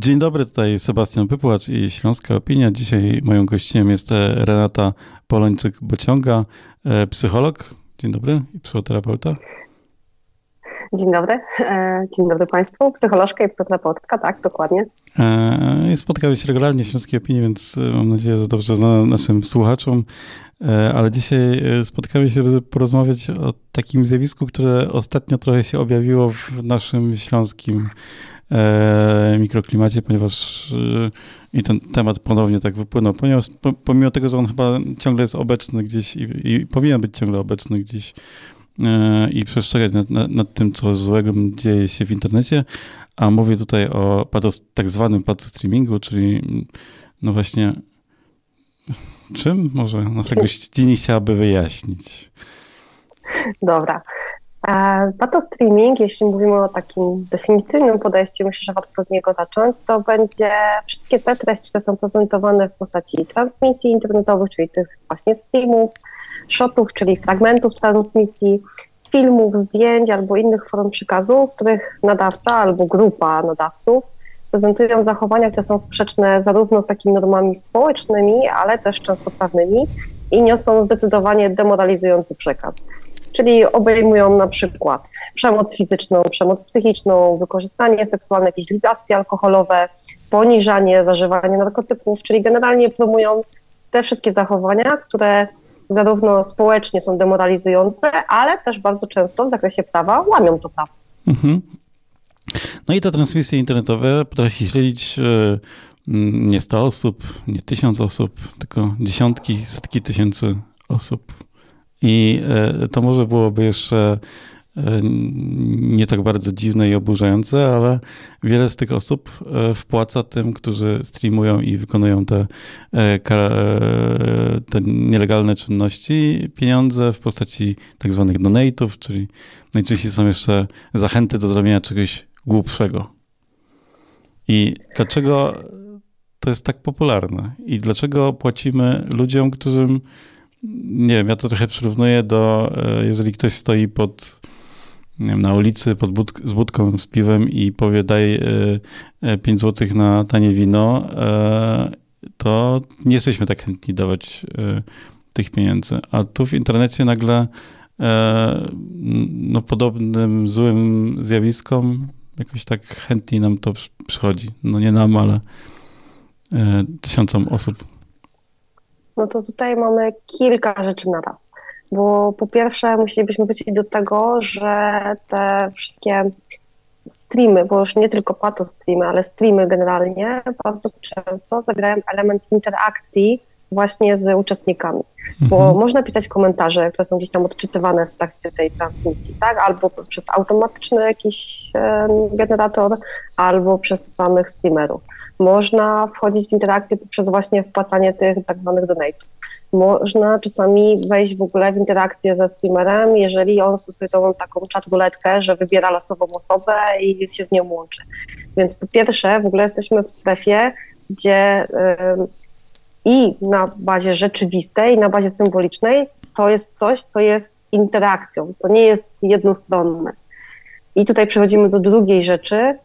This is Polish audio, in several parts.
Dzień dobry, tutaj Sebastian Pypłacz i Śląska Opinia. Dzisiaj moją gościem jest Renata Polończyk-Bociąga, psycholog. Dzień dobry i psychoterapeuta. Dzień dobry. E, dzień dobry Państwu. Psycholożka i psychoterapeutka, tak, dokładnie. E, spotkamy się regularnie w Śląskiej Opinii, więc e, mam nadzieję, że dobrze znana naszym słuchaczom. Ale dzisiaj spotkamy się, by porozmawiać o takim zjawisku, które ostatnio trochę się objawiło w naszym śląskim mikroklimacie, ponieważ i ten temat ponownie tak wypłynął, ponieważ pomimo tego, że on chyba ciągle jest obecny gdzieś i, i powinien być ciągle obecny gdzieś E, i przestrzegać nad, nad, nad, tym, co złego dzieje się w internecie, a mówię tutaj o tak zwanym patostreamingu, czyli no właśnie czym może nasza gościni chciałaby wyjaśnić? Dobra. E, patostreaming, jeśli mówimy o takim definicyjnym podejściu, myślę, że warto od niego zacząć, to będzie wszystkie te treści, które są prezentowane w postaci transmisji internetowych, czyli tych właśnie streamów, shotów, czyli fragmentów transmisji, filmów, zdjęć albo innych form przekazu, w których nadawca albo grupa nadawców prezentują zachowania, które są sprzeczne zarówno z takimi normami społecznymi, ale też często prawnymi i niosą zdecydowanie demoralizujący przekaz. Czyli obejmują na przykład przemoc fizyczną, przemoc psychiczną, wykorzystanie seksualne, jakieś libacje alkoholowe, poniżanie, zażywanie narkotyków, czyli generalnie promują te wszystkie zachowania, które zarówno społecznie są demoralizujące, ale też bardzo często w zakresie prawa łamią to prawo. Mhm. No i te transmisje internetowe potrafi śledzić e, nie 100 osób, nie tysiąc osób, tylko dziesiątki, setki tysięcy osób. I e, to może byłoby jeszcze E, nie tak bardzo dziwne i oburzające, ale wiele z tych osób e, wpłaca tym, którzy streamują i wykonują te, te nielegalne czynności, pieniądze w postaci tak zwanych donate'ów, czyli najczęściej są jeszcze zachęty do zrobienia czegoś głupszego. I dlaczego to jest tak popularne? I dlaczego płacimy ludziom, którym nie wiem, ja to trochę przyrównuję do, jeżeli ktoś stoi pod wiem, na ulicy pod bud z budką z piwem i powie daj 5 e, e, zł na tanie wino, e, to nie jesteśmy tak chętni dawać tych pieniędzy. A tu w internecie nagle no, podobnym złym zjawiskom jakoś tak chętniej nam to przychodzi. No nie nam, ale tysiącom osób. No to tutaj mamy kilka rzeczy na raz bo po pierwsze musielibyśmy wrócić do tego, że te wszystkie streamy, bo już nie tylko pato streamy, ale streamy generalnie bardzo często zawierają element interakcji właśnie z uczestnikami, mhm. bo można pisać komentarze, które są gdzieś tam odczytywane w trakcie tej transmisji, tak, albo przez automatyczny jakiś generator, albo przez samych streamerów. Można wchodzić w interakcję poprzez właśnie wpłacanie tych tak zwanych donate'ów można czasami wejść w ogóle w interakcję ze streamerem, jeżeli on stosuje tą taką czat ruletkę, że wybiera losową osobę i się z nią łączy. Więc po pierwsze, w ogóle jesteśmy w strefie, gdzie i na bazie rzeczywistej, i na bazie symbolicznej to jest coś, co jest interakcją, to nie jest jednostronne. I tutaj przechodzimy do drugiej rzeczy.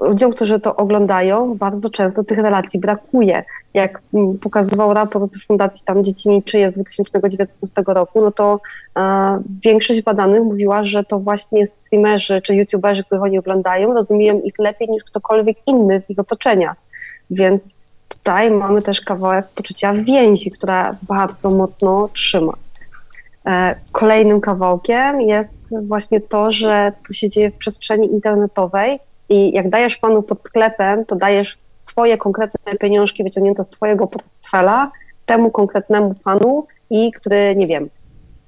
Ludziom, którzy to oglądają, bardzo często tych relacji brakuje jak mm, pokazywał raport Fundacji tam Dziecięciej z 2019 roku, no to e, większość badanych mówiła, że to właśnie streamerzy czy youtuberzy, których oni oglądają, rozumieją ich lepiej niż ktokolwiek inny z ich otoczenia. Więc tutaj mamy też kawałek poczucia więzi, która bardzo mocno trzyma. E, kolejnym kawałkiem jest właśnie to, że to się dzieje w przestrzeni internetowej i jak dajesz panu pod sklepem, to dajesz swoje konkretne pieniążki wyciągnięte z twojego portfela temu konkretnemu panu i który, nie wiem,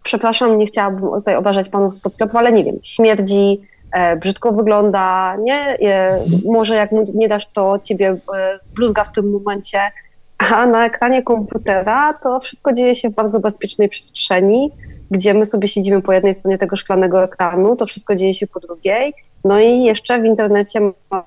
przepraszam, nie chciałabym tutaj obrażać panów z sklepu, ale nie wiem, śmierdzi, e, brzydko wygląda, nie? E, może jak mu nie dasz, to ciebie e, zbluzga w tym momencie, a na ekranie komputera to wszystko dzieje się w bardzo bezpiecznej przestrzeni, gdzie my sobie siedzimy po jednej stronie tego szklanego ekranu, to wszystko dzieje się po drugiej. No i jeszcze w internecie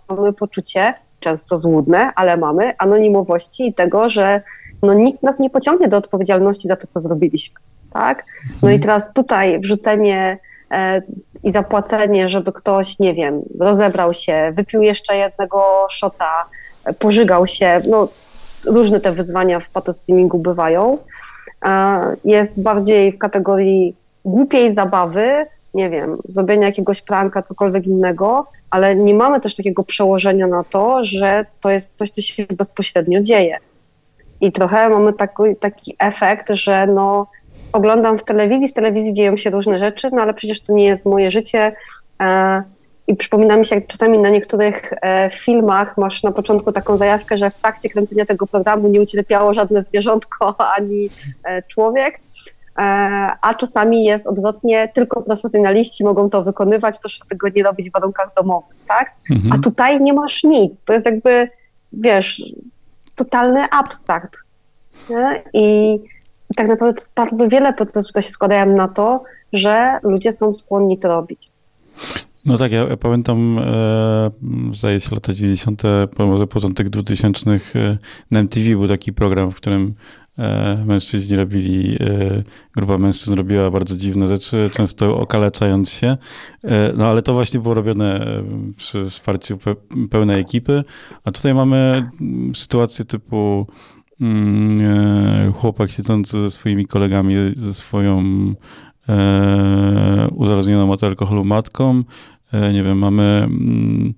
mamy poczucie, często złudne, ale mamy anonimowości i tego, że no, nikt nas nie pociągnie do odpowiedzialności za to, co zrobiliśmy. Tak? No i mhm. teraz tutaj wrzucenie e, i zapłacenie, żeby ktoś, nie wiem, rozebrał się, wypił jeszcze jednego szota, pożygał się, no różne te wyzwania w patostreamingu bywają, jest bardziej w kategorii głupiej zabawy, nie wiem, zrobienia jakiegoś pranka, cokolwiek innego, ale nie mamy też takiego przełożenia na to, że to jest coś, co się bezpośrednio dzieje. I trochę mamy taki, taki efekt, że no, oglądam w telewizji, w telewizji dzieją się różne rzeczy, no ale przecież to nie jest moje życie. E, I przypomina mi się, jak czasami na niektórych e, filmach masz na początku taką zajawkę, że w trakcie kręcenia tego programu nie ucierpiało żadne zwierzątko ani e, człowiek. E, a czasami jest odwrotnie, tylko profesjonaliści mogą to wykonywać, proszę tego nie robić w warunkach domowych, tak? Mhm. A tutaj nie masz nic, to jest jakby, wiesz, totalny abstrakt. Nie? I tak naprawdę bardzo wiele procesów, które się składają na to, że ludzie są skłonni to robić. No tak, ja, ja pamiętam, e, zdaje się lata 90., może początek 2000 e, na MTV był taki program, w którym mężczyźni robili, e, grupa mężczyzn robiła bardzo dziwne rzeczy, często okaleczając się. E, no ale to właśnie było robione przy wsparciu pełnej ekipy. A tutaj mamy sytuację typu mm, chłopak siedzący ze swoimi kolegami, ze swoją uzależnioną od alkoholu matką. Nie wiem, mamy mm,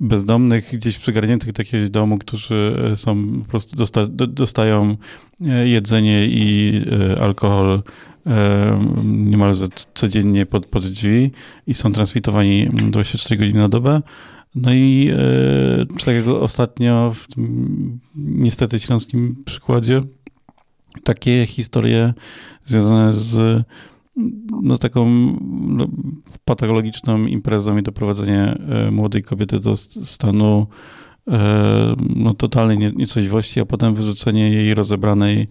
bezdomnych gdzieś przygarniętych do jakiegoś domu, którzy e, są po prostu dosta, dostają e, jedzenie i e, alkohol niemalże codziennie pod, pod drzwi i są transmitowani 24 godziny na dobę. No i e, takiego ostatnio w tym niestety śląskim przykładzie takie historie związane z no, taką no, patologiczną imprezą i doprowadzenie e, młodej kobiety do stanu e, no, totalnej nietrzeźwości, a potem wyrzucenie jej rozebranej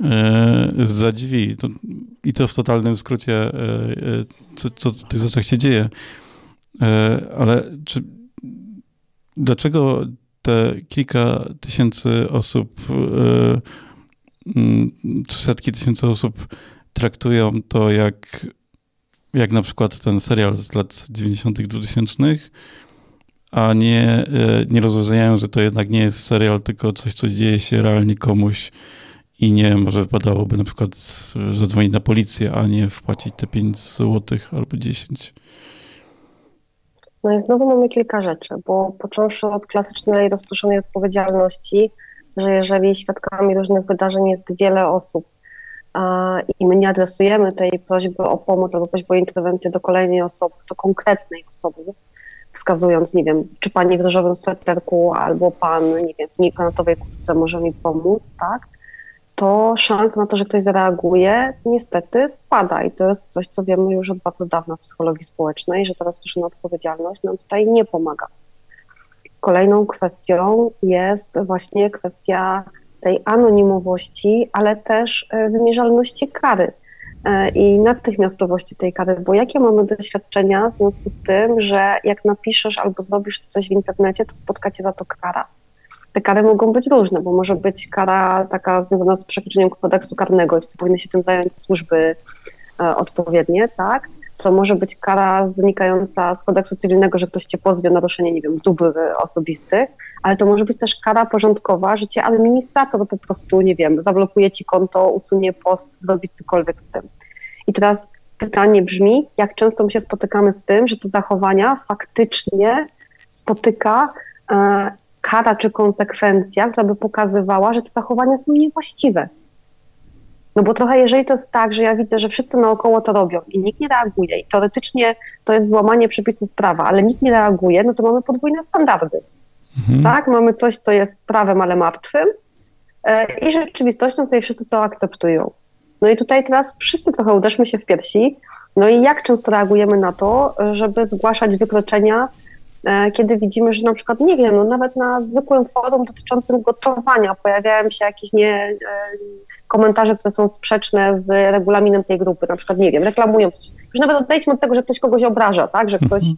e, za drzwi. I to w totalnym skrócie, co, co w tych rzeczach się dzieje. Ale czy, dlaczego te kilka tysięcy osób, czy setki tysięcy osób traktują to jak, jak na przykład ten serial z lat 90., 2000, a nie, e, nie rozróżniają, że to jednak nie jest serial, tylko coś, co dzieje się realnie komuś i nie może wypadałoby na przykład zadzwonić na policję, a nie wpłacić te 5 zł albo 10. No i znowu mamy kilka rzeczy, bo począwszy od klasycznej rozproszonej odpowiedzialności, że jeżeli świadkami różnych wydarzeń jest wiele osób, i my nie adresujemy tej prośby o pomoc albo prośby o interwencję do kolejnej osoby, do konkretnej osoby, wskazując, nie wiem, czy pani w różowym sweterku albo pan, nie wiem, w niegranatowej kurtce może mi pomóc, tak, to szansa na to, że ktoś zareaguje, niestety spada i to jest coś, co wiemy już od bardzo dawna w psychologii społecznej, że ta rozproszona odpowiedzialność nam tutaj nie pomaga. Kolejną kwestią jest właśnie kwestia tej anonimowości, ale też e, wymierzalności kary e, i natychmiastowości tej kary, bo jakie mamy doświadczenia w związku z tym, że jak napiszesz albo zrobisz coś w internecie, to spotkacie za to kara. Te kary mogą być różne, bo może być kara taka związana z przekroczeniem kodeksu karnego, to powinny się tym zająć służby e, odpowiednie, tak? To może być kara wynikająca z kodeksu cywilnego, że ktoś cię pozwie o naruszenie, nie wiem, dóbr osobistych, ale to może być też kara porządkowa, że cię administrator po prostu, nie wiem, zablokuje ci konto, usunie post, zrobi cokolwiek z tym. I teraz pytanie brzmi, jak często my się spotykamy z tym, że te zachowania faktycznie spotyka e, kara czy konsekwencja, która by pokazywała, że te zachowania są niewłaściwe. No bo trochę jeżeli to jest tak, że ja widzę, że wszyscy naokoło to robią i nikt nie reaguje i teoretycznie to jest złamanie przepisów prawa, ale nikt nie reaguje, no to mamy podwójne standardy. Mhm. Tak, mamy coś, co jest prawem, ale martwym e, i rzeczywistością, której wszyscy to akceptują. No i tutaj teraz wszyscy trochę uderzmy się w piersi, no i jak często reagujemy na to, żeby zgłaszać wykroczenia, kiedy widzimy, że na przykład, nie wiem, no nawet na zwykłym forum dotyczącym gotowania pojawiają się jakieś nie, e, komentarze, które są sprzeczne z regulaminem tej grupy, na przykład, nie wiem, reklamują coś. Już nawet odejdźmy od tego, że ktoś kogoś obraża, tak, że ktoś mhm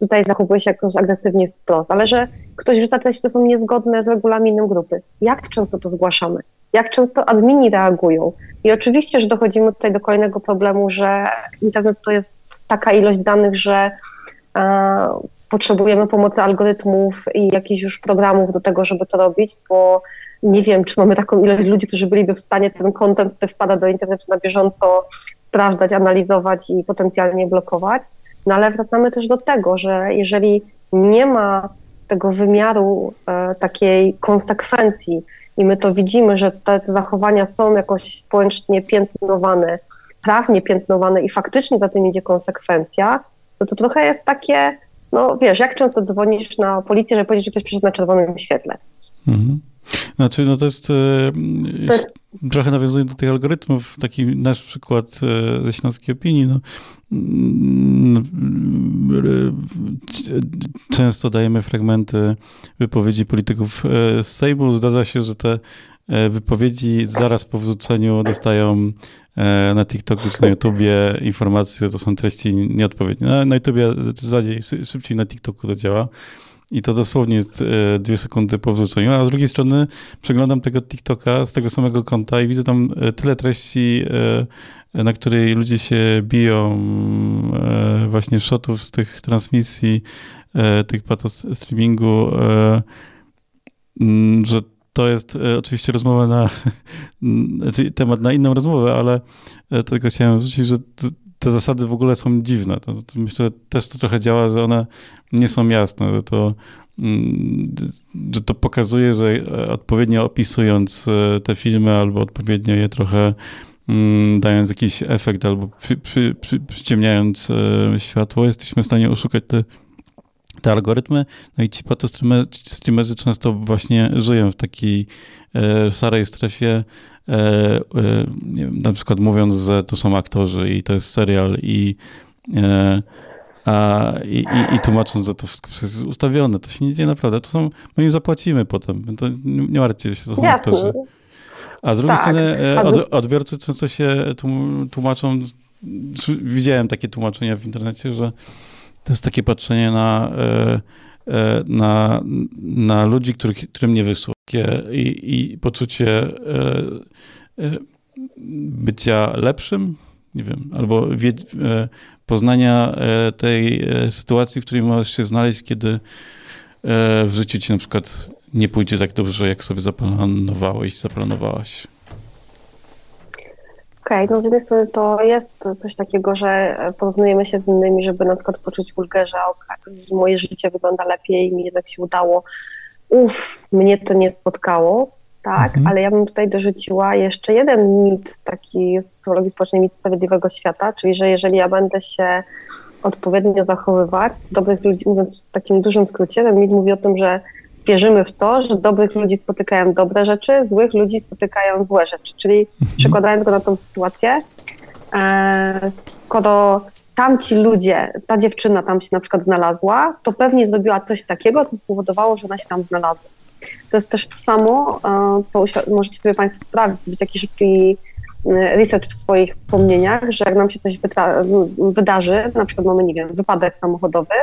tutaj zachowuje się jakoś agresywnie wprost, ale że ktoś rzuca treści, które są niezgodne z regulaminem grupy. Jak często to zgłaszamy? jak często admini reagują. I oczywiście, że dochodzimy tutaj do kolejnego problemu, że internet to jest taka ilość danych, że e, potrzebujemy pomocy algorytmów i jakichś już programów do tego, żeby to robić, bo nie wiem, czy mamy taką ilość ludzi, którzy byliby w stanie ten kontent, który wpada do internetu na bieżąco, sprawdzać, analizować i potencjalnie blokować. No ale wracamy też do tego, że jeżeli nie ma tego wymiaru e, takiej konsekwencji i my to widzimy, że te, te zachowania są jakoś społecznie piętnowane, prawnie piętnowane i faktycznie za tym idzie konsekwencja, no to trochę jest takie, no wiesz, jak często dzwonisz na policję, żeby powiedzieć, że ktoś przyszedł na czerwonym świetle. Mhm. Znaczy, no to jest, e, to jest... trochę nawiązuje do tych algorytmów, taki nasz przykład e, ze Śląskiej Opinii, no, mm, często dajemy fragmenty wypowiedzi polityków e, z Sejmu. Zdarza się, że te wypowiedzi zaraz po wrzuceniu dostają na TikToku czy na YouTubie informacje, że to są treści nieodpowiednie. Na, na YouTubie rzadziej, szybciej na TikToku to działa. I to dosłownie jest e, dwie sekundy po wrzuceniu, a z drugiej strony przeglądam tego TikToka z tego samego konta i widzę tam e, tyle treści, e, na której ludzie się biją, właśnie shotów z tych transmisji, tych patos streamingu, że to jest oczywiście rozmowa na znaczy temat na inną rozmowę, ale tylko chciałem wrzucić, że te zasady w ogóle są dziwne. To, to myślę, że też to trochę działa, że one nie są jasne, że to, mm, że to pokazuje, że odpowiednio opisując e, te filmy albo odpowiednio je trochę mm, dając jakiś efekt albo przy, przy, przy, przyciemniając e, światło, jesteśmy w stanie oszukać te, te algorytmy. No i ci patostreamerzy często właśnie żyją w takiej e, szarej strefie E, e, wiem, na przykład mówiąc, że to są aktorzy i to jest serial i, e, a, i, i, i tłumacząc, że to wszystko jest ustawione, to się nie dzieje naprawdę. To są, my im zapłacimy potem, to nie martwcie się, to są Jasne. aktorzy. A z drugiej tak. strony od, odbiorcy często się tłumaczą, widziałem takie tłumaczenia w internecie, że to jest takie patrzenie na, na, na ludzi, których, którym nie wyszło i, i poczucie e, e, bycia lepszym, nie wiem, albo e, poznania tej sytuacji, w której możesz się znaleźć, kiedy w życiu ci na przykład nie pójdzie tak dobrze, jak sobie zaplanowałeś, zaplanowałaś. Okej, okay, no z jednej strony to jest coś takiego, że porównujemy się z innymi, żeby na przykład poczuć ulgę, że moje życie wygląda lepiej, mi jednak się udało, uff, mnie to nie spotkało, tak, mhm. ale ja bym tutaj dorzuciła jeszcze jeden mit, taki z psychologii społecznej, mit sprawiedliwego świata, czyli że jeżeli ja będę się odpowiednio zachowywać, to dobrych ludzi, mówiąc w takim dużym skrócie, ten mit mówi o tym, że wierzymy w to, że dobrych ludzi spotykają dobre rzeczy, złych ludzi spotykają złe rzeczy. Czyli mhm. przekładając go na tą sytuację, e, skoro tamci ludzie, ta dziewczyna tam się na przykład znalazła, to pewnie zrobiła coś takiego, co spowodowało, że ona się tam znalazła. To jest też to samo, e, co możecie sobie Państwo sprawdzić, zrobić taki szybki e, research w swoich wspomnieniach, że jak nam się coś wydarzy, na przykład mamy, nie wiem, wypadek samochodowy,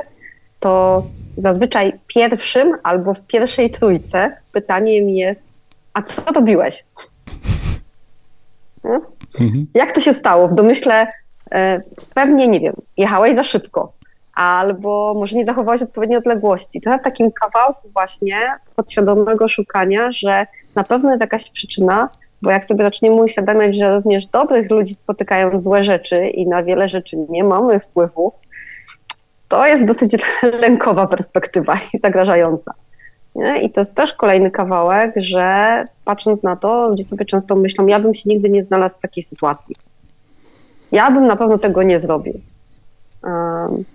to zazwyczaj pierwszym albo w pierwszej trójce pytaniem jest, a co robiłeś? Hmm? Mhm. Jak to się stało? W domyśle E, pewnie, nie wiem, jechałeś za szybko, albo może nie zachowałeś odpowiedniej odległości. To w takim kawałku właśnie podświadomego szukania, że na pewno jest jakaś przyczyna, bo jak sobie zaczniemy uświadamiać, że również dobrych ludzi spotykają złe rzeczy i na wiele rzeczy nie mamy wpływu, to jest dosyć lękowa perspektywa i zagrażająca. Nie? I to jest też kolejny kawałek, że patrząc na to, ludzie sobie często myślą, ja bym się nigdy nie znalazł w takiej sytuacji. Ja bym na pewno tego nie zrobił. Um,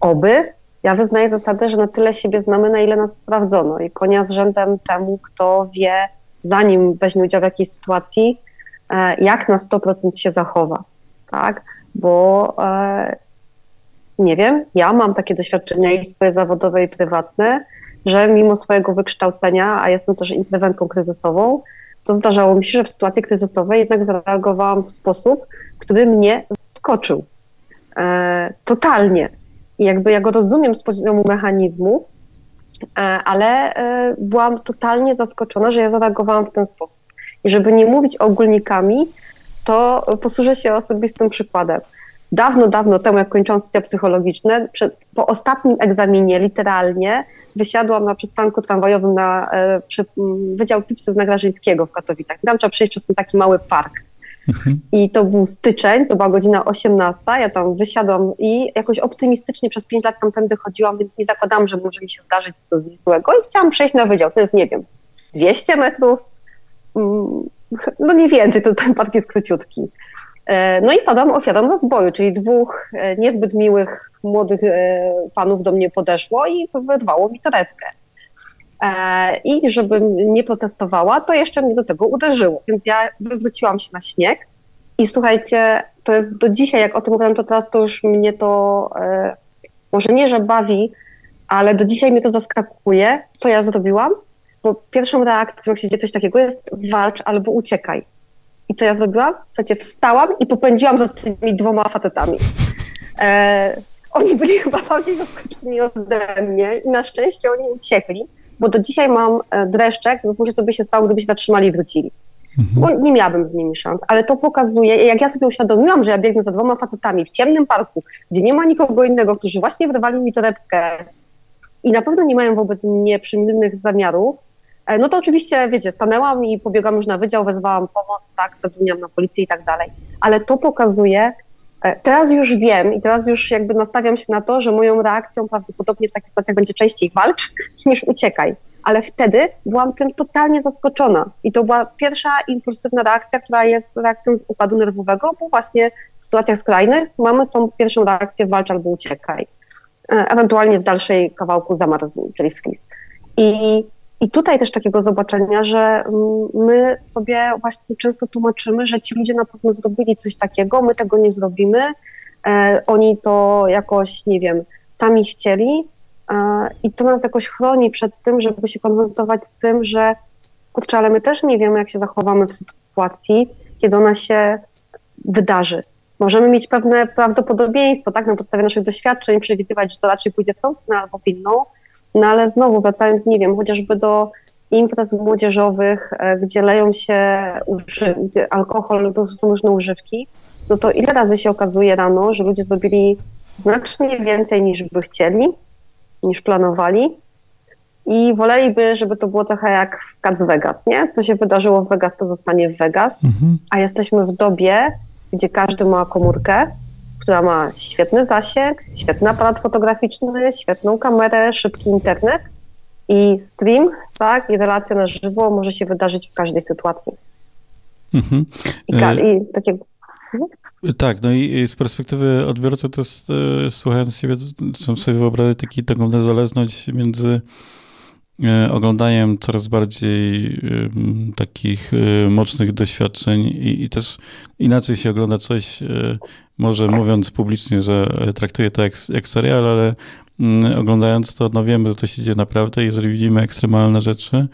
oby. Ja wyznaję zasadę, że na tyle siebie znamy, na ile nas sprawdzono i konia z rzędem temu, kto wie, zanim weźmie udział w jakiejś sytuacji, e, jak na 100% się zachowa, tak? Bo e, nie wiem, ja mam takie doświadczenia i swoje zawodowe i prywatne, że mimo swojego wykształcenia, a jestem też interwentką kryzysową, to zdarzało mi się, że w sytuacji kryzysowej jednak zareagowałam w sposób, który mnie zaskoczył. E, totalnie. I jakby ja go rozumiem z poziomu mechanizmu, ale byłam totalnie zaskoczona, że ja zareagowałam w ten sposób. I żeby nie mówić ogólnikami, to posłużę się osobistym przykładem. Dawno, dawno temu, jak kończyłam studia psychologiczne, przed, po ostatnim egzaminie literalnie wysiadłam na przystanku tramwajowym na e, przy, Wydział Pipsu z Nagrażyńskiego w Katowicach. Tam trzeba przejść przez ten taki mały park. Mhm. I to był styczeń, to była godzina 18, ja tam wysiadłam i jakoś optymistycznie przez 5 lat tamtędy chodziłam, więc nie zakładałam, że może mi się zdarzyć coś złego i chciałam przejść na wydział. To jest, nie wiem, 200 metrów, mm, no nie więcej, to ten park jest króciutki. E, no i padam ofiarą rozboju, czyli dwóch e, niezbyt miłych młodych e, panów do mnie podeszło i wyrwało mi torebkę. I żebym nie protestowała, to jeszcze mnie do tego uderzyło. Więc ja wywróciłam się na śnieg i słuchajcie, to jest do dzisiaj, jak o tym mówię, to teraz to już mnie to może nie, że bawi, ale do dzisiaj mnie to zaskakuje, co ja zrobiłam, bo pierwszą reakcją, jak się dzieje coś takiego, jest walcz albo uciekaj. I co ja zrobiłam? Słuchajcie, wstałam i popędziłam za tymi dwoma facetami. E, oni byli chyba bardziej zaskoczeni ode mnie i na szczęście oni uciekli, bo do dzisiaj mam e, dreszczek, żeby powiedzieć, co by się stało, gdyby się zatrzymali i wrócili. Mhm. Bo nie miałabym z nimi szans, ale to pokazuje, jak ja sobie uświadomiłam, że ja biegnę za dwoma facetami w ciemnym parku, gdzie nie ma nikogo innego, którzy właśnie wyrwali mi torebkę i na pewno nie mają wobec mnie przymilnych zamiarów, no to oczywiście, wiecie, stanęłam i pobiegłam już na wydział, wezwałam pomoc, tak, zadzwoniłam na policję i tak dalej. Ale to pokazuje, e, teraz już wiem i teraz już jakby nastawiam się na to, że moją reakcją prawdopodobnie w takich sytuacjach będzie częściej walcz niż uciekaj. Ale wtedy byłam tym totalnie zaskoczona. I to była pierwsza impulsywna reakcja, która jest reakcją układu nerwowego, bo właśnie w sytuacjach skrajnych mamy tą pierwszą reakcję walcz albo uciekaj. E, ewentualnie w dalszej kawałku zamarznij, czyli freeze. I i tutaj też takiego zobaczenia, że mm, my sobie właśnie często tłumaczymy, że ci ludzie na pewno zrobili coś takiego, my tego nie zrobimy, e, oni to jakoś, nie wiem, sami chcieli. E, i to nas jakoś chroni przed tym, żeby się konfrontować z tym, że kurczę, ale my też nie wiemy, jak się zachowamy w sytuacji, kiedy ona się wydarzy. Możemy mieć pewne prawdopodobieństwo, tak, na podstawie naszych doświadczeń, przewidywać, że to raczej pójdzie w tą stronę albo w inną, no ale znowu wracając, nie wiem, chociażby do imprez młodzieżowych, e, gdzie leją się gdzie alkohol, to są różne używki, no to ile razy się okazuje rano, że ludzie zrobili znacznie więcej niż by chcieli, niż planowali i woleliby, żeby to było trochę jak w Cats Vegas, nie? Co się wydarzyło w Vegas, to zostanie w Vegas, mhm. a jesteśmy w dobie, gdzie każdy ma komórkę, która ma świetny zasięg, świetny aparat fotograficzny, świetną kamerę, szybki internet i stream, tak, i relacja na żywo może się wydarzyć w każdej sytuacji. Mhm. I, e, i takie... Tak, no i z perspektywy odbiorcy to jest, e, słuchając siebie, to sobie wyobrazić taki, taką niezależność między oglądaniem coraz bardziej takich mocnych doświadczeń i, i, też inaczej się ogląda coś może mówiąc publicznie, że traktuję to jak, jak serial, ale mm, oglądając to, no wiemy, że to się dzieje naprawdę. Jeżeli widzimy ekstremalne rzeczy,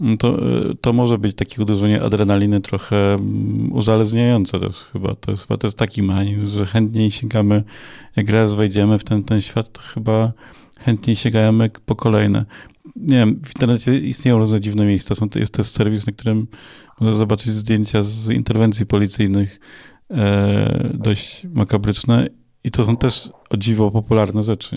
mm, to, to może być takie uderzenie adrenaliny trochę mm, uzależniające też chyba. To jest, to jest taki mechanizm, że chętniej sięgamy, jak raz wejdziemy w ten, ten świat, to chyba chętniej sięgamy po kolejne. Nie wiem, w internecie istnieją różne dziwne miejsca. Są, jest też serwis, na którym można zobaczyć zdjęcia z interwencji policyjnych E, dość makabryczne i to są też o dziwo popularne rzeczy.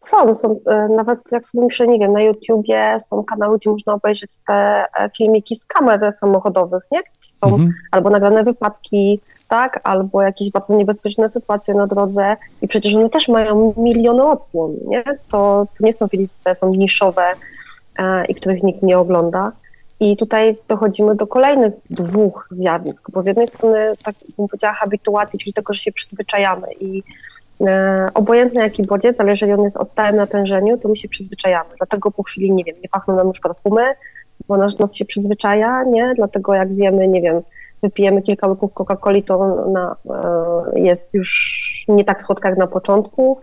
Są, są e, nawet jak sobie myślę, nie wiem, na YouTubie są kanały, gdzie można obejrzeć te e, filmiki z kamer samochodowych, nie? Są mhm. albo nagrane wypadki, tak, albo jakieś bardzo niebezpieczne sytuacje na drodze i przecież one też mają miliony odsłon, nie? To, to nie są filmiki, które są niszowe e, i których nikt nie ogląda. I tutaj dochodzimy do kolejnych dwóch zjawisk, bo z jednej strony, tak bym powiedziała, habituacji, czyli tego, że się przyzwyczajamy i e, obojętny jaki bodziec, ale jeżeli on jest o stałym natężeniu, to my się przyzwyczajamy. Dlatego po chwili, nie wiem, nie pachną nam już perfumy, bo nasz nos się przyzwyczaja, nie? Dlatego jak zjemy, nie wiem, wypijemy kilka łyków Coca-Coli, to ona e, jest już nie tak słodka jak na początku,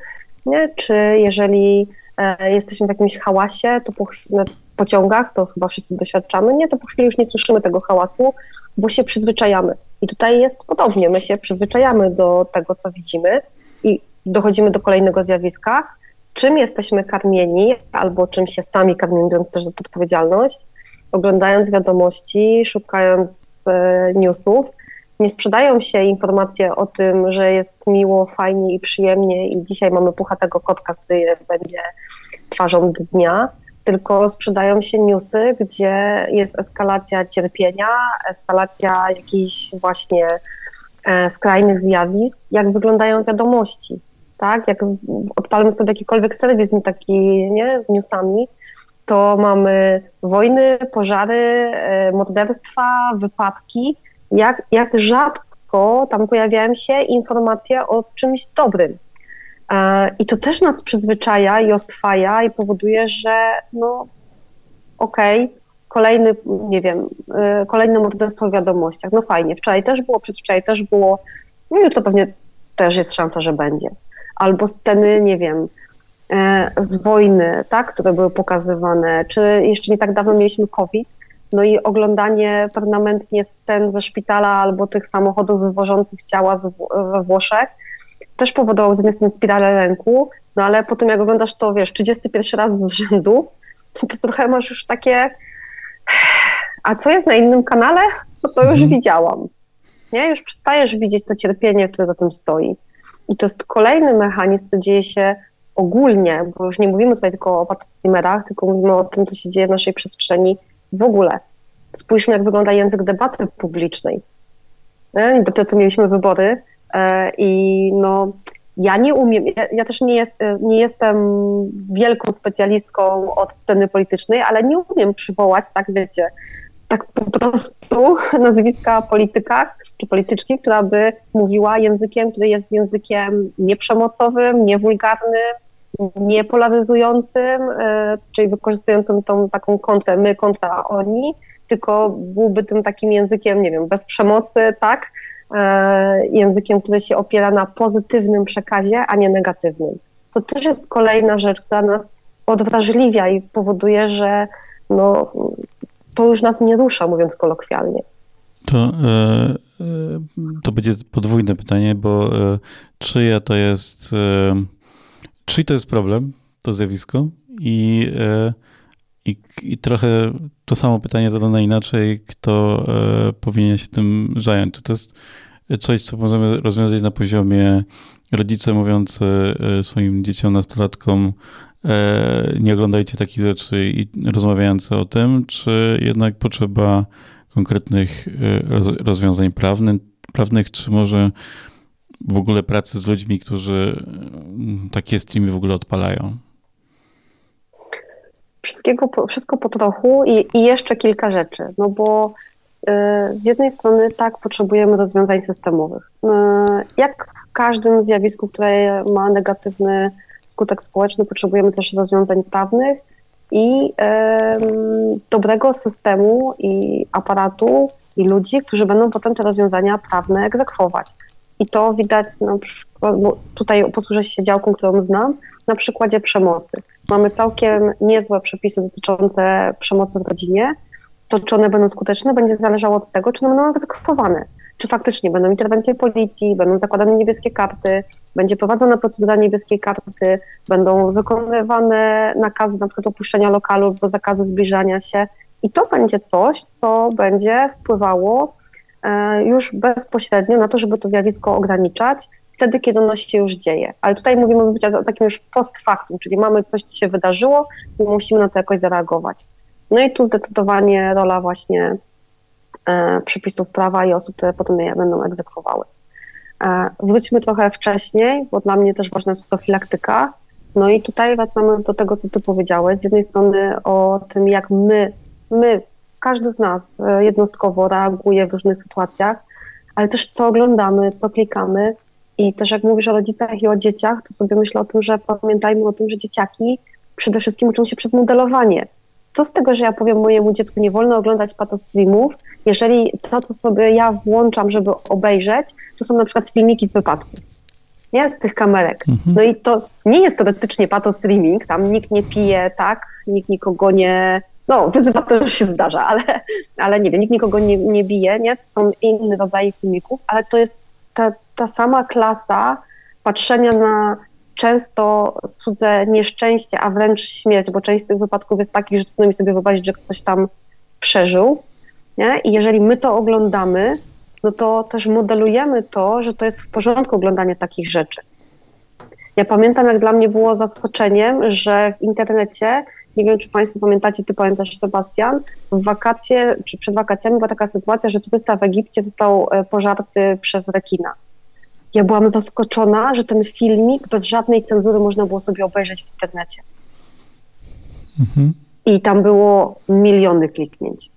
nie? Czy jeżeli e, jesteśmy w jakimś hałasie, to po chwili, pociągach, to chyba wszyscy doświadczamy, nie, to po chwili już nie słyszymy tego hałasu, bo się przyzwyczajamy. I tutaj jest podobnie, my się przyzwyczajamy do tego, co widzimy i dochodzimy do kolejnego zjawiska, czym jesteśmy karmieni, albo czym się sami karmimy, biorąc też za to odpowiedzialność, oglądając wiadomości, szukając e, newsów, nie sprzedają się informacje o tym, że jest miło, fajnie i przyjemnie i dzisiaj mamy puchatego kotka, który będzie twarzą dnia, tylko sprzedają się newsy, gdzie jest eskalacja cierpienia, eskalacja jakichś właśnie e, skrajnych zjawisk, jak wyglądają wiadomości, tak? Jak odpalmy sobie jakikolwiek serwis taki, nie, z newsami, to mamy wojny, pożary, e, morderstwa, wypadki, jak, jak rzadko tam pojawiają się informacje o czymś dobrym. E, I to też nas przyzwyczaja i oswaja i powoduje, że no okej, okay, kolejny, nie wiem, e, kolejne morderstwo w wiadomościach, no fajnie, wczoraj też było, przedwczoraj też było, no to pewnie też jest szansa, że będzie. Albo sceny, nie wiem, z wojny, tak, które były pokazywane, czy jeszcze nie tak dawno mieliśmy COVID, no i oglądanie permanentnie scen ze szpitala albo tych samochodów wywożących ciała z, we Włoszech też powodowało z jednej strony spiralę lęku, no ale potem jak oglądasz to, wiesz, 31 raz z rzędu, to, to trochę masz już takie a co jest na innym kanale? No to już mhm. widziałam. Nie? Już przestajesz widzieć to cierpienie, które za tym stoi. I to jest kolejny mechanizm, który dzieje się ogólnie, bo już nie mówimy tutaj tylko o patostreamerach, tylko mówimy o tym, co się dzieje w naszej przestrzeni w ogóle. Spójrzmy, jak wygląda język debaty publicznej. Nie? Dopiero co mieliśmy wybory e, i no, ja nie umiem, ja, ja też nie, jest, e, nie jestem wielką specjalistką od sceny politycznej, ale nie umiem przywołać, tak wiecie, tak po prostu nazwiska polityka czy polityczki, która by mówiła językiem, który jest językiem nieprzemocowym, niewulgarnym, niepolaryzującym, e, czyli wykorzystującym tą taką kontrę my kontra oni, tylko byłby tym takim językiem, nie wiem, bez przemocy, tak? E, językiem, który się opiera na pozytywnym przekazie, a nie negatywnym. To też jest kolejna rzecz, która nas odwrażliwia i powoduje, że no, to już nas nie rusza, mówiąc kolokwialnie. To, e, to będzie podwójne pytanie, bo czyja to jest Czyli to jest problem, to zjawisko i, e, i, i trochę to samo pytanie zadane inaczej, kto e, powinien się tym zająć. Czy to jest coś, co możemy rozwiązać na poziomie rodzice mówiący e, swoim dzieciom, nastolatkom, nie oglądajcie takich rzeczy i rozmawiający o tym, czy jednak potrzeba konkretnych rozwiązań prawnych, prawnych czy może w ogóle pracy z ludźmi, którzy mm, takie streamy w ogóle odpalają? Wszystkiego, wszystko po trochu i, i jeszcze kilka rzeczy, no bo y, z jednej strony tak, potrzebujemy rozwiązań systemowych. Y, jak w każdym zjawisku, które ma negatywny skutek społeczny, potrzebujemy też rozwiązań prawnych i y, dobrego systemu i aparatu i ludzi, którzy będą potem te rozwiązania prawne egzekwować. I to widać na przykład, tutaj posłużę się działką, którą znam, na przykładzie przemocy. Mamy całkiem niezłe przepisy dotyczące przemocy w rodzinie. To, czy one będą skuteczne, będzie zależało od tego, czy one będą egzekwowane. Czy faktycznie będą interwencje policji, będą zakładane niebieskie karty, będzie prowadzona procedura niebieskiej karty, będą wykonywane nakazy na przykład opuszczenia lokalu albo zakazy zbliżania się. I to będzie coś, co będzie wpływało już bezpośrednio na to, żeby to zjawisko ograniczać, wtedy, kiedy ono się już dzieje. Ale tutaj mówimy o takim już post factum, czyli mamy coś, co się wydarzyło i musimy na to jakoś zareagować. No i tu zdecydowanie rola właśnie e, przepisów prawa i osób, które potem je będą egzekwowały. E, wróćmy trochę wcześniej, bo dla mnie też ważna jest profilaktyka. No i tutaj wracamy do tego, co ty powiedziałeś. Z jednej strony o tym, jak my, my każdy z nas e, jednostkowo reaguje w różnych sytuacjach, ale też co oglądamy, co klikamy. I też jak mówisz o rodzicach i o dzieciach, to sobie myślę o tym, że pamiętajmy o tym, że dzieciaki przede wszystkim uczą się przez modelowanie. Co z tego, że ja powiem mojemu dziecku, nie wolno oglądać patostreamów, jeżeli to, co sobie ja włączam, żeby obejrzeć, to są na przykład filmiki z wypadków. Nie z tych kamerek. Mhm. No i to nie jest teoretycznie patostreaming, tam nikt nie pije, tak, nikt nikogo nie, no, wyzywa to już się zdarza, ale, ale nie wiem, nikt nikogo nie, nie bije, nie? To są inne rodzaje filmików, ale to jest ta, ta sama klasa patrzenia na często cudze nieszczęście, a wręcz śmierć, bo część z tych wypadków jest takich, że trudno mi sobie wyobrazić, że ktoś tam przeżył. Nie? I jeżeli my to oglądamy, no to też modelujemy to, że to jest w porządku oglądanie takich rzeczy. Ja pamiętam, jak dla mnie było zaskoczeniem, że w internecie, nie wiem, czy Państwo pamiętacie, Ty pamiętasz, Sebastian, w wakacje, czy przed wakacjami była taka sytuacja, że turysta w Egipcie został e, pożarty przez rekina. Ja byłam zaskoczona, że ten filmik bez żadnej cenzury można było sobie obejrzeć w internecie. Mhm. I tam było miliony kliknięć,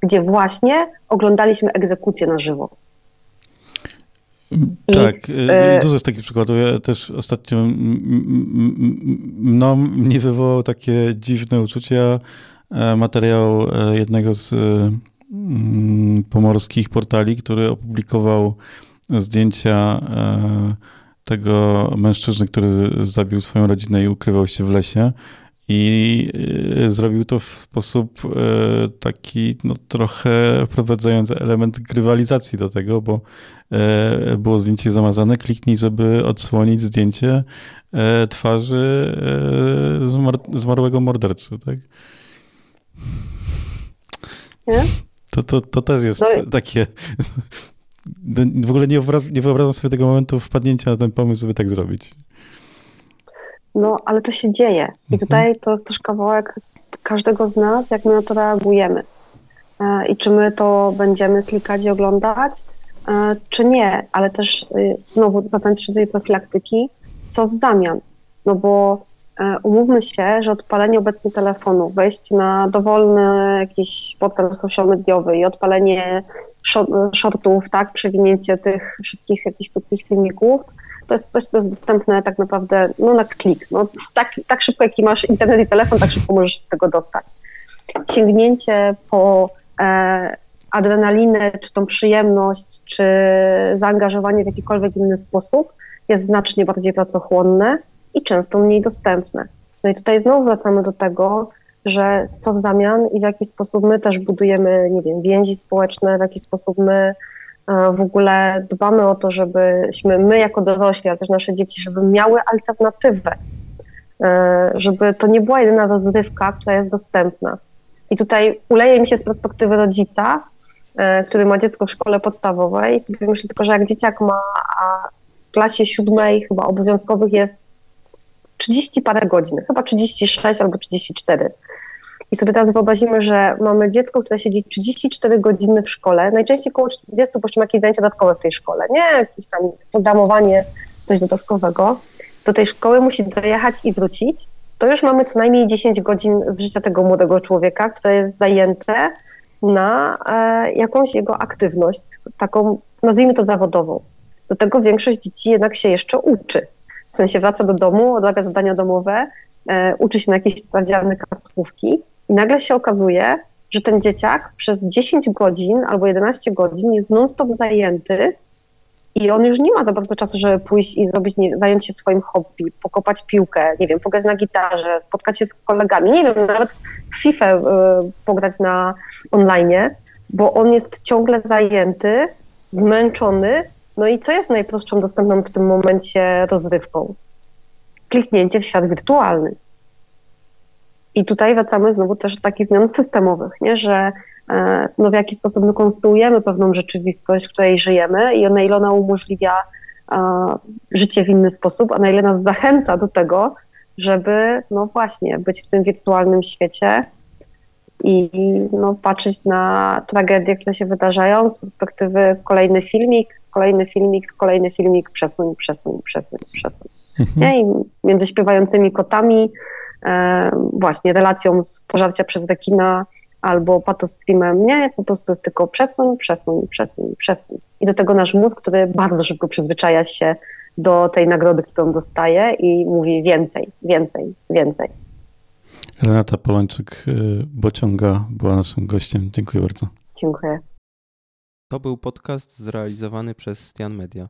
gdzie właśnie oglądaliśmy egzekucję na żywo. I, tak, e... dużo z takich przykładów. Ja też ostatnio no, mnie wywołało takie dziwne uczucia e, materiał e, jednego z pomorskich portali, który opublikował zdjęcia tego mężczyzny, który zabił swoją rodzinę i ukrywał się w lesie. I e, zrobił to w sposób e, taki, no trochę wprowadzający element grywalizacji do tego, bo było zdjęcie zamazane. Kliknij, żeby odsłonić zdjęcie twarzy zmarłego mordercy, tak? Nie? To, to, to też jest no takie w ogóle nie wyobrażam sobie tego momentu wpadnięcia na ten pomysł, żeby tak zrobić. No, ale to się dzieje. I mhm. tutaj to jest też kawałek każdego z nas, jak my na to reagujemy. E, I czy my to będziemy klikać i oglądać, e, czy nie. Ale też y, znowu wracając do tej profilaktyki, co w zamian? No bo e, umówmy się, że odpalenie obecnie telefonu, wejście na dowolny jakiś portal social mediowy i odpalenie shortów, tak, przewinięcie tych wszystkich jakichś krótkich filmików, to jest coś, co jest dostępne tak naprawdę no, na klik. No, tak, tak szybko, jaki masz internet i telefon, tak szybko możesz tego dostać. Sięgnięcie po e, adrenalinę, czy tą przyjemność, czy zaangażowanie w jakikolwiek inny sposób jest znacznie bardziej pracochłonne i często mniej dostępne. No i tutaj znowu wracamy do tego, że co w zamian i w jaki sposób my też budujemy, nie wiem, więzi społeczne, w jaki sposób my w ogóle dbamy o to, żebyśmy my jako dorośli, ale też nasze dzieci, żeby miały alternatywę, e, żeby to nie była jedyna rozrywka, która jest dostępna. I tutaj uleje mi się z perspektywy rodzica, e, który ma dziecko w szkole podstawowej. I sobie myślę tylko, że jak dzieciak ma w klasie siódmej chyba obowiązkowych jest 30 parę godzin, chyba 36 albo 34 i sobie teraz wyobrazimy, że mamy dziecko, które siedzi 34 godziny w szkole, najczęściej około 40, bo jeszcze ma jakieś zajęcia dodatkowe w tej szkole, nie jakieś tam programowanie, coś dodatkowego. Do tej szkoły musi dojechać i wrócić. To już mamy co najmniej 10 godzin z życia tego młodego człowieka, które jest zajęte na e, jakąś jego aktywność, taką, nazwijmy to zawodową. Do tego większość dzieci jednak się jeszcze uczy. W sensie wraca do domu, odrabia zadania domowe, e, uczy się na jakieś sprawdziane kartkówki i nagle się okazuje, że ten dzieciak przez 10 godzin albo 11 godzin jest non-stop zajęty i on już nie ma za bardzo czasu, żeby pójść i zrobić, nie, zająć się swoim hobby, pokopać piłkę, nie wiem, pograć na gitarze, spotkać się z kolegami, nie wiem, nawet w FIFA y, pograć na online, bo on jest ciągle zajęty, zmęczony. No i co jest najprostszą dostępną w tym momencie rozrywką? Kliknięcie w świat wirtualny. I tutaj wracamy znowu też do takich zmian systemowych, nie? że e, no, w jaki sposób my konstruujemy pewną rzeczywistość, w której żyjemy i na ile ona umożliwia e, życie w inny sposób, a na ile nas zachęca do tego, żeby no właśnie być w tym wirtualnym świecie i no, patrzeć na tragedie, które się wydarzają z perspektywy kolejny filmik, kolejny filmik, kolejny filmik, przesuń, przesuń, przesuń, przesuń. Mhm. I między śpiewającymi kotami właśnie relacją z pożarcia przez rekina albo patostreamem. Nie, po prostu jest tylko przesuń, przesuń, przesuń, przesuń. I do tego nasz mózg, który bardzo szybko przyzwyczaja się do tej nagrody, którą dostaje i mówi więcej, więcej, więcej. Renata Polańczyk-Bociąga y, była naszym gościem. Dziękuję bardzo. Dziękuję. To był podcast zrealizowany przez Stian Media.